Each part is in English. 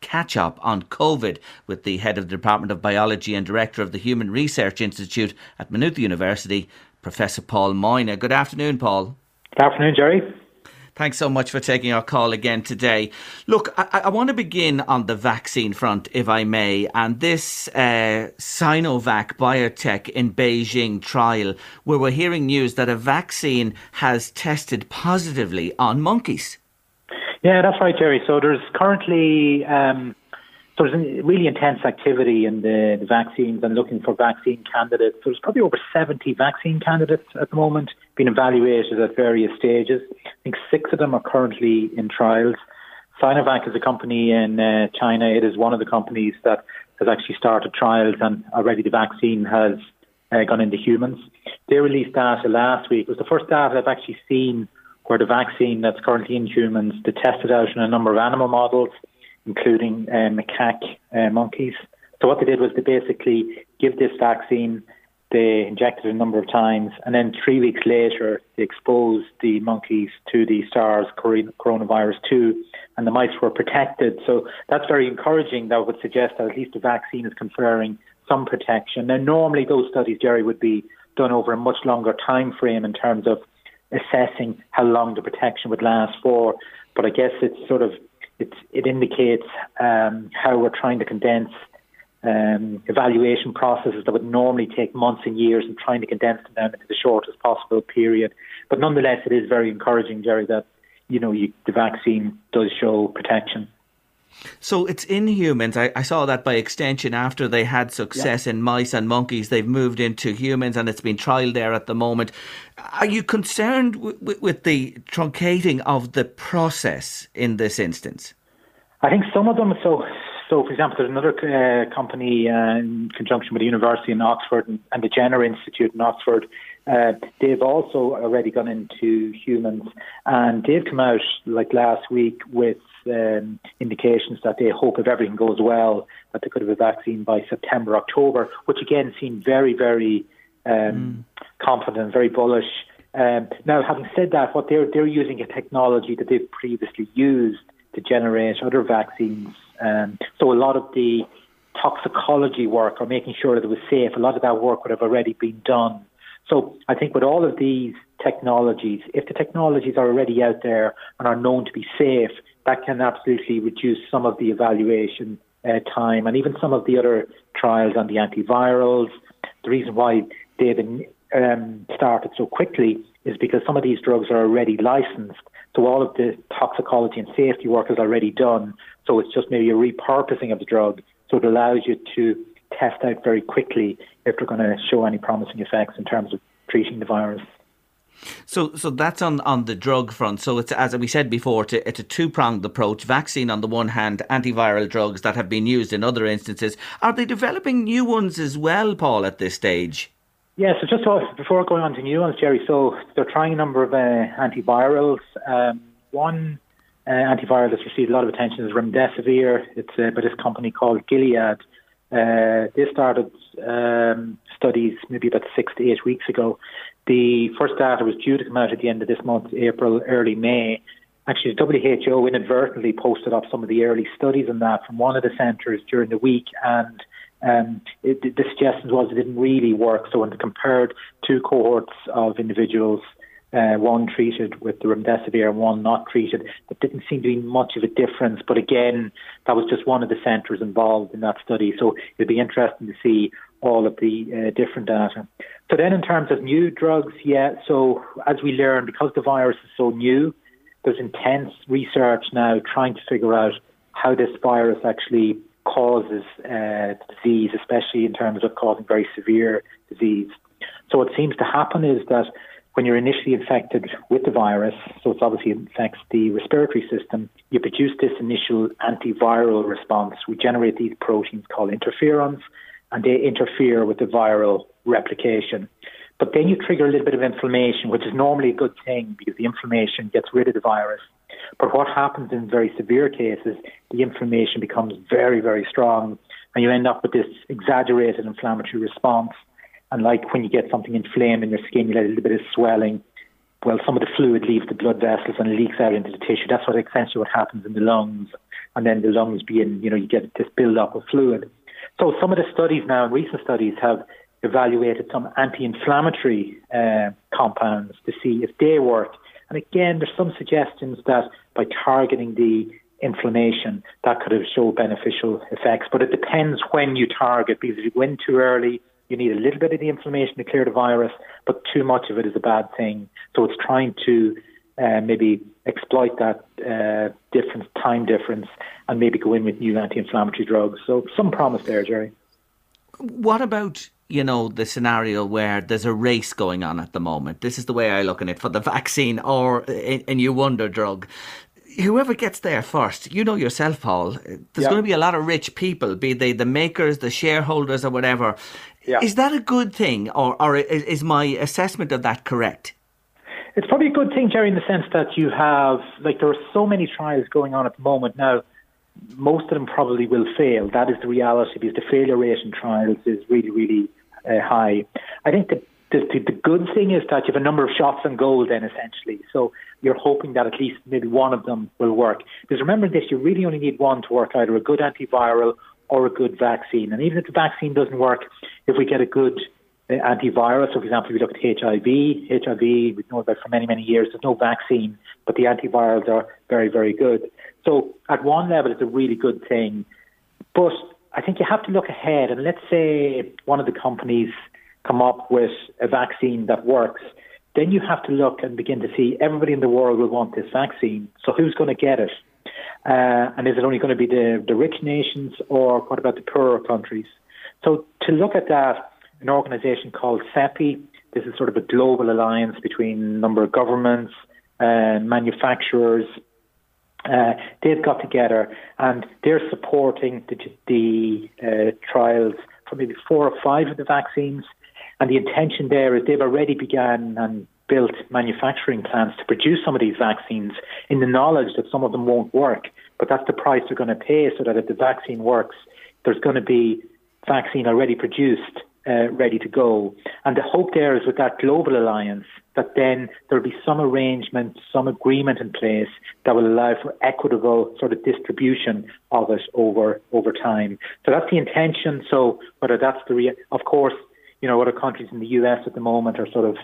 catch up on COVID with the head of the Department of Biology and director of the Human Research Institute at Maynooth University, Professor Paul Moynagh. Good afternoon, Paul. Good afternoon, Jerry. Thanks so much for taking our call again today. Look, I, I want to begin on the vaccine front, if I may, and this uh, Sinovac biotech in Beijing trial, where we're hearing news that a vaccine has tested positively on monkeys. Yeah, that's right, Jerry. So there's currently um, there's really intense activity in the, the, vaccines and looking for vaccine candidates. So there's probably over 70 vaccine candidates at the moment being evaluated at various stages. I think six of them are currently in trials. Sinovac is a company in uh, China. It is one of the companies that has actually started trials and already the vaccine has uh, gone into humans. They released data last week. It was the first data I've actually seen where the vaccine that's currently in humans, they tested out in a number of animal models, including uh, macaque uh, monkeys. So what they did was they basically give this vaccine, they injected it a number of times, and then three weeks later they exposed the monkeys to the SARS coronavirus 2, and the mice were protected. So that's very encouraging. That would suggest that at least the vaccine is conferring some protection. Now, normally those studies, Jerry, would be done over a much longer time frame in terms of assessing how long the protection would last for. But I guess it's sort of it's, it indicates um, how we're trying to condense um, evaluation processes that would normally take months and years and trying to condense them down into the shortest possible period. But nonetheless, it is very encouraging, Jerry, that you know you, the vaccine does show protection. So it's in humans. I, I, saw that by extension after they had success yeah. in mice and monkeys, they've moved into humans and it's been trialed there at the moment. Are you concerned w- w- with the truncating of the process in this instance? I think some of them. So, so for example, there's another uh, company uh, in conjunction with the University in Oxford and, and the Jenner Institute in Oxford. Uh, they've also already gone into humans, and they've come out like last week with um, indications that they hope if everything goes well that they could have a vaccine by September, October, which again seemed very, very um, mm. confident, very bullish. Um, now, having said that, what they're they're using a technology that they've previously used to generate other vaccines. Um, so a lot of the toxicology work or making sure that it was safe, a lot of that work would have already been done. So I think with all of these technologies, if the technologies are already out there and are known to be safe, that can absolutely reduce some of the evaluation uh, time and even some of the other trials on the antivirals. The reason why they've been um, started so quickly is because some of these drugs are already licensed. So all of the toxicology and safety work is already done. So it's just maybe a repurposing of the drug. So it allows you to test out very quickly if they're going to show any promising effects in terms of treating the virus. So, so that's on, on the drug front. So it's as we said before, it's a, it's a two pronged approach: vaccine on the one hand, antiviral drugs that have been used in other instances. Are they developing new ones as well, Paul, at this stage? Yeah. So just before going on to new ones, Jerry. So they're trying a number of uh, antivirals. Um, one uh, antiviral that's received a lot of attention is remdesivir. It's uh, by this company called Gilead. Uh, they started um, studies maybe about six to eight weeks ago. The first data was due to come out at the end of this month, April, early May. Actually, the WHO inadvertently posted up some of the early studies on that from one of the centres during the week, and um, it, the suggestion was it didn't really work. So when they compared two cohorts of individuals uh, one treated with the remdesivir and one not treated. There didn't seem to be much of a difference, but again, that was just one of the centres involved in that study. So it'd be interesting to see all of the uh, different data. So then, in terms of new drugs, yeah. So as we learn, because the virus is so new, there's intense research now trying to figure out how this virus actually causes uh, disease, especially in terms of causing very severe disease. So what seems to happen is that when you're initially infected with the virus, so it obviously infects the respiratory system, you produce this initial antiviral response. We generate these proteins called interferons, and they interfere with the viral replication. But then you trigger a little bit of inflammation, which is normally a good thing because the inflammation gets rid of the virus. But what happens in very severe cases, the inflammation becomes very, very strong, and you end up with this exaggerated inflammatory response. And like when you get something inflamed in your skin, you get a little bit of swelling. Well, some of the fluid leaves the blood vessels and leaks out into the tissue. That's what essentially what happens in the lungs. And then the lungs being, you know, you get this build up of fluid. So some of the studies now, recent studies, have evaluated some anti-inflammatory uh, compounds to see if they work. And again, there's some suggestions that by targeting the inflammation, that could have shown beneficial effects. But it depends when you target, because if you go in too early, you need a little bit of the inflammation to clear the virus, but too much of it is a bad thing. So it's trying to uh, maybe exploit that uh, difference, time difference, and maybe go in with new anti-inflammatory drugs. So some promise there, Jerry. What about you know the scenario where there's a race going on at the moment? This is the way I look at it for the vaccine or a, a new wonder drug whoever gets there first, you know yourself, Paul, eh, there's yeah. going to be a lot of rich people, be they the makers, the shareholders, or whatever. Yeah. Is that a good thing, or, or is my assessment of that correct? It's probably a good thing, Jerry, in the sense that you have, like, there are so many trials going on at the moment now. Most of them probably will fail. That is the reality because the failure rate in trials is really, really uh, high. I think the, the, the good thing is that you have a number of shots on goal then essentially. So you're hoping that at least maybe one of them will work. Because remember this, you really only need one to work, either a good antiviral or a good vaccine. And even if the vaccine doesn't work, if we get a good uh, antivirus, so for example, if we look at HIV, HIV, we've known about for many, many years, there's no vaccine, but the antivirals are very, very good. So at one level, it's a really good thing. But I think you have to look ahead, and let's say one of the companies come up with a vaccine that works, then you have to look and begin to see everybody in the world will want this vaccine. So who's going to get it? Uh, and is it only going to be the, the rich nations or what about the poorer countries? So to look at that, an organisation called CEPI, this is sort of a global alliance between a number of governments, and manufacturers, uh, they've got together and they're supporting the, the uh, trials for maybe four or five of the vaccines. And the intention there is they've already begun and built manufacturing plants to produce some of these vaccines in the knowledge that some of them won't work. But that's the price they're going to pay so that if the vaccine works, there's going to be vaccine already produced, uh, ready to go. And the hope there is with that global alliance that then there'll be some arrangement, some agreement in place that will allow for equitable sort of distribution of it over over time. So that's the intention. So whether that's the re- of course you know, other countries in the US at the moment are sort of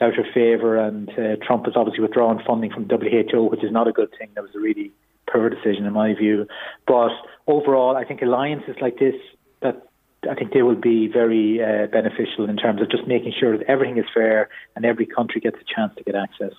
out of favour, and uh, Trump has obviously withdrawn funding from WHO, which is not a good thing. That was a really poor decision in my view. But overall, I think alliances like this that I think they will be very uh, beneficial in terms of just making sure that everything is fair and every country gets a chance to get access.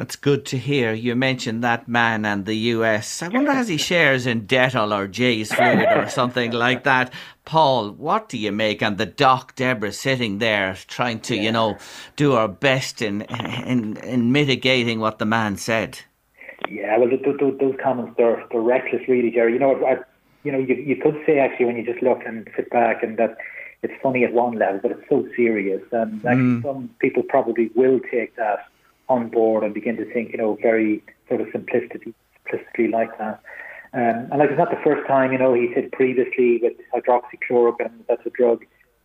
That's good to hear. You mentioned that man and the US. I wonder has he shares in Dettol or Jeyes Fluid or something like that. Paul, what do you make? And the doc Deborah sitting there trying to, yeah. you know, do our best in, in in mitigating what the man said. Yeah, well, those, those comments they're they're reckless, really, Jerry. You know, what I, you know, you you could say actually when you just look and sit back and that it's funny at one level, but it's so serious, and actually mm. some people probably will take that on board and begin to think, you know, very sort of simplistically, simplistically like that. Um, and like it's not the first time, you know, he said previously with hydroxychloroquine, that's a drug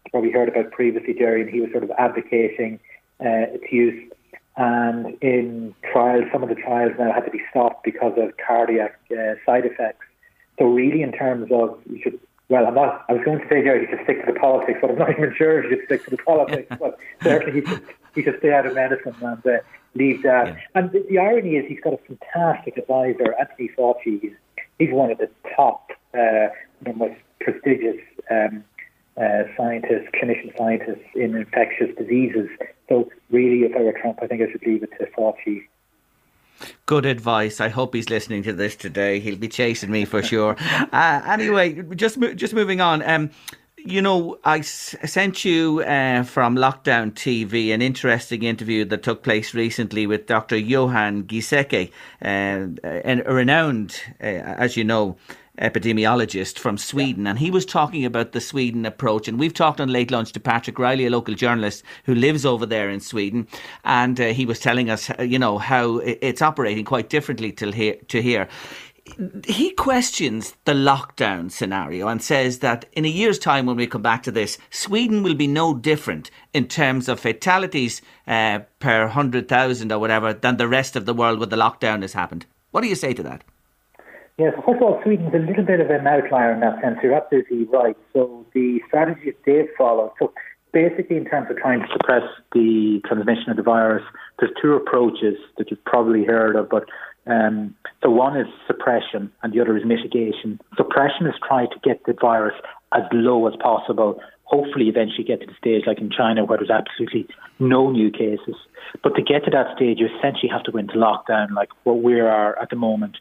you probably heard about previously, Jerry, and he was sort of advocating uh, its use. And in trials, some of the trials now had to be stopped because of cardiac uh, side effects. So really, in terms of, you should well, I'm not. I was going to say here he should stick to the politics, but I'm not even sure if he should stick to the politics. but certainly he should, he should stay out of medicine and uh, leave that. Yeah. And the, the, irony is, he's got a fantastic advisor, Anthony Fauci. He's, he's one of the top, uh, the most prestigious um, uh, scientists, clinician scientists in infectious diseases. So really, if I were Trump, I think I should leave it to Fauci Good advice. I hope he's listening to this today. He'll be chasing me for sure. uh, anyway, just just moving on. Um, you know, I s- sent you uh, from Lockdown TV an interesting interview that took place recently with Dr. Johan Giesecke, uh, a renowned, uh, as you know, epidemiologist from Sweden, and he was talking about the Sweden approach. And we've talked on late lunch to Patrick Riley, a local journalist who lives over there in Sweden, and uh, he was telling us, uh, you know, how it's operating quite differently to here. To here. He questions the lockdown scenario and says that in a year's time, when we come back to this, Sweden will be no different in terms of fatalities uh, per 100,000 or whatever than the rest of the world where the lockdown has happened. What do you say to that? Yes, first of all, Sweden's a little bit of an outlier in that sense. You're absolutely right. So the strategy that they've followed, so basically in terms of trying to suppress the transmission of the virus, there's two approaches that you've probably heard of, but um, so one is suppression and the other is mitigation. Suppression is trying to get the virus as low as possible, hopefully eventually get to the stage like in China where there's absolutely no new cases. But to get to that stage, you essentially have to go into lockdown like what we are at the moment.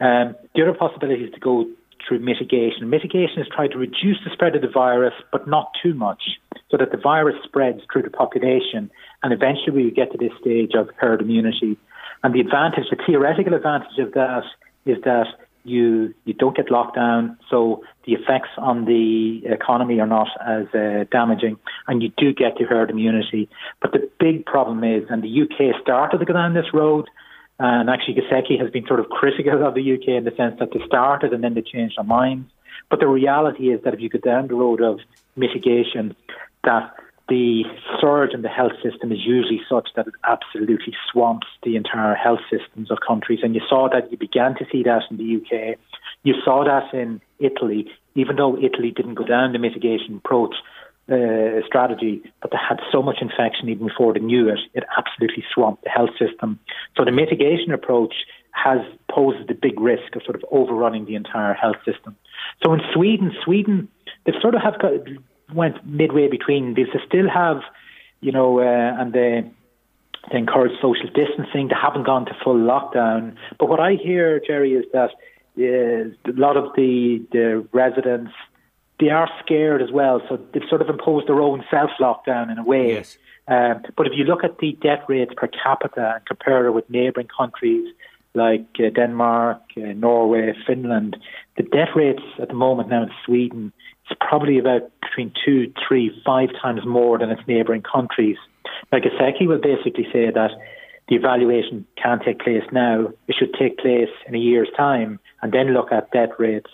Um, the other possibility is to go through mitigation. Mitigation is trying to reduce the spread of the virus, but not too much, so that the virus spreads through the population, and eventually we get to this stage of herd immunity. And the advantage, the theoretical advantage of that, is that you you don't get locked down, so the effects on the economy are not as uh, damaging, and you do get to herd immunity. But the big problem is, and the UK started to go down this road, and actually, Giesecke has been sort of critical of the UK in the sense that they started and then they changed their minds. But the reality is that if you go down the road of mitigation, that the surge in the health system is usually such that it absolutely swamps the entire health systems of countries. And you saw that, you began to see that in the UK. You saw that in Italy, even though Italy didn't go down the mitigation approach uh, strategy, but they had so much infection even before they knew it, it absolutely swamped the health system. So the mitigation approach has poses the big risk of sort of overrunning the entire health system. So in Sweden, Sweden, they sort of have got, went midway between. They still have, you know, uh, and they they encourage social distancing. They haven't gone to full lockdown. But what I hear, Jerry, is that uh, a lot of the the residents they are scared as well. So they've sort of imposed their own self lockdown in a way. Yes. Um, but if you look at the death rates per capita and compare it with neighbouring countries like uh, Denmark, uh, Norway, Finland, the death rates at the moment now in Sweden is probably about between two, three, five times more than its neighbouring countries. Now, Giesecke will basically say that the evaluation can't take place now. It should take place in a year's time and then look at death rates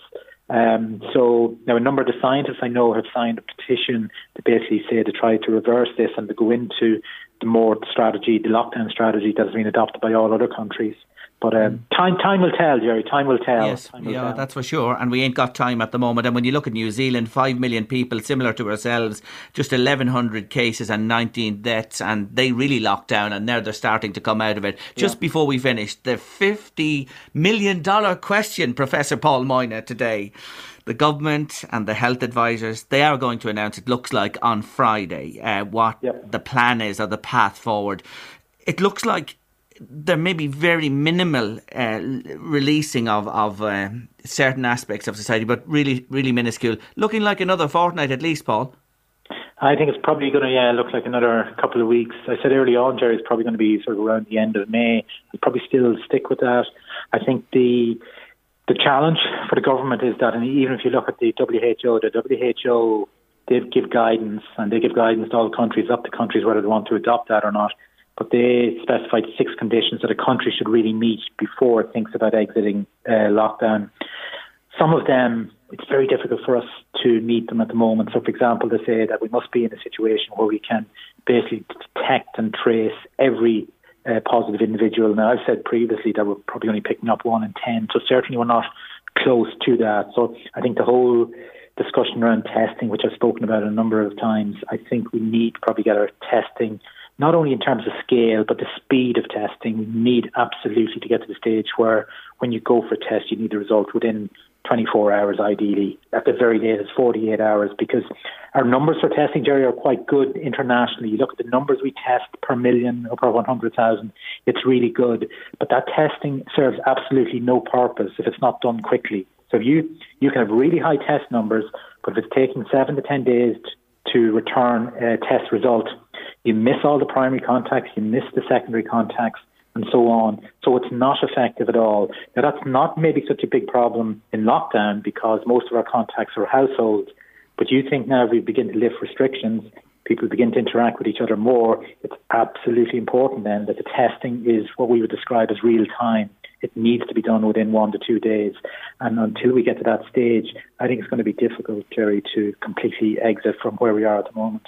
um, so now a number of the scientists I know have signed a petition to basically say to try to reverse this and to go into the more strategy, the lockdown strategy that has been adopted by all other countries. But um, time time will tell, Jerry. Time will tell. Yes, will yeah, tell. that's for sure. And we ain't got time at the moment. And when you look at New Zealand, five million people, similar to ourselves, just eleven hundred cases and nineteen deaths, and they really locked down. And now they're starting to come out of it. Just yeah. before we finish, the fifty million dollar question, Professor Paul Moynagh today the government and the health advisors they are going to announce it looks like on Friday uh, what yep. the plan is or the path forward. It looks like there may be very minimal uh, releasing of of uh, certain aspects of society, but really really minuscule. Looking like another fortnight at least, Paul. I think it's probably going to yeah look like another couple of weeks. I said early on, Jerry, it's probably going to be sort of around the end of May. I'll probably still stick with that. I think the the challenge for the government is that, and even if you look at the WHO, the WHO they give guidance and they give guidance to all countries, up to countries whether they want to adopt that or not. But they specified six conditions that a country should really meet before it thinks about exiting uh, lockdown. Some of them, it's very difficult for us to meet them at the moment. So, for example, they say that we must be in a situation where we can basically detect and trace every uh, positive individual. Now, I've said previously that we're probably only picking up one in ten, so certainly we're not close to that. So I think the whole discussion around testing, which I've spoken about a number of times. I think we need to probably get our testing not only in terms of scale, but the speed of testing. We need absolutely to get to the stage where when you go for a test, you need the results within 24 hours, ideally. At the very latest, 48 hours, because our numbers for testing, Jerry, are quite good internationally. You look at the numbers we test per million or per 100,000, it's really good. But that testing serves absolutely no purpose if it's not done quickly. So if you, you can have really high test numbers, but if it's taking seven to 10 days to return a test result, you miss all the primary contacts, you miss the secondary contacts, and so on. So it's not effective at all. Now, that's not maybe such a big problem in lockdown because most of our contacts are households. But you think now we begin to lift restrictions, people begin to interact with each other more, it's absolutely important then that the testing is what we would describe as real time. It needs to be done within one to two days. And until we get to that stage, I think it's going to be difficult, Jerry, to completely exit from where we are at the moment.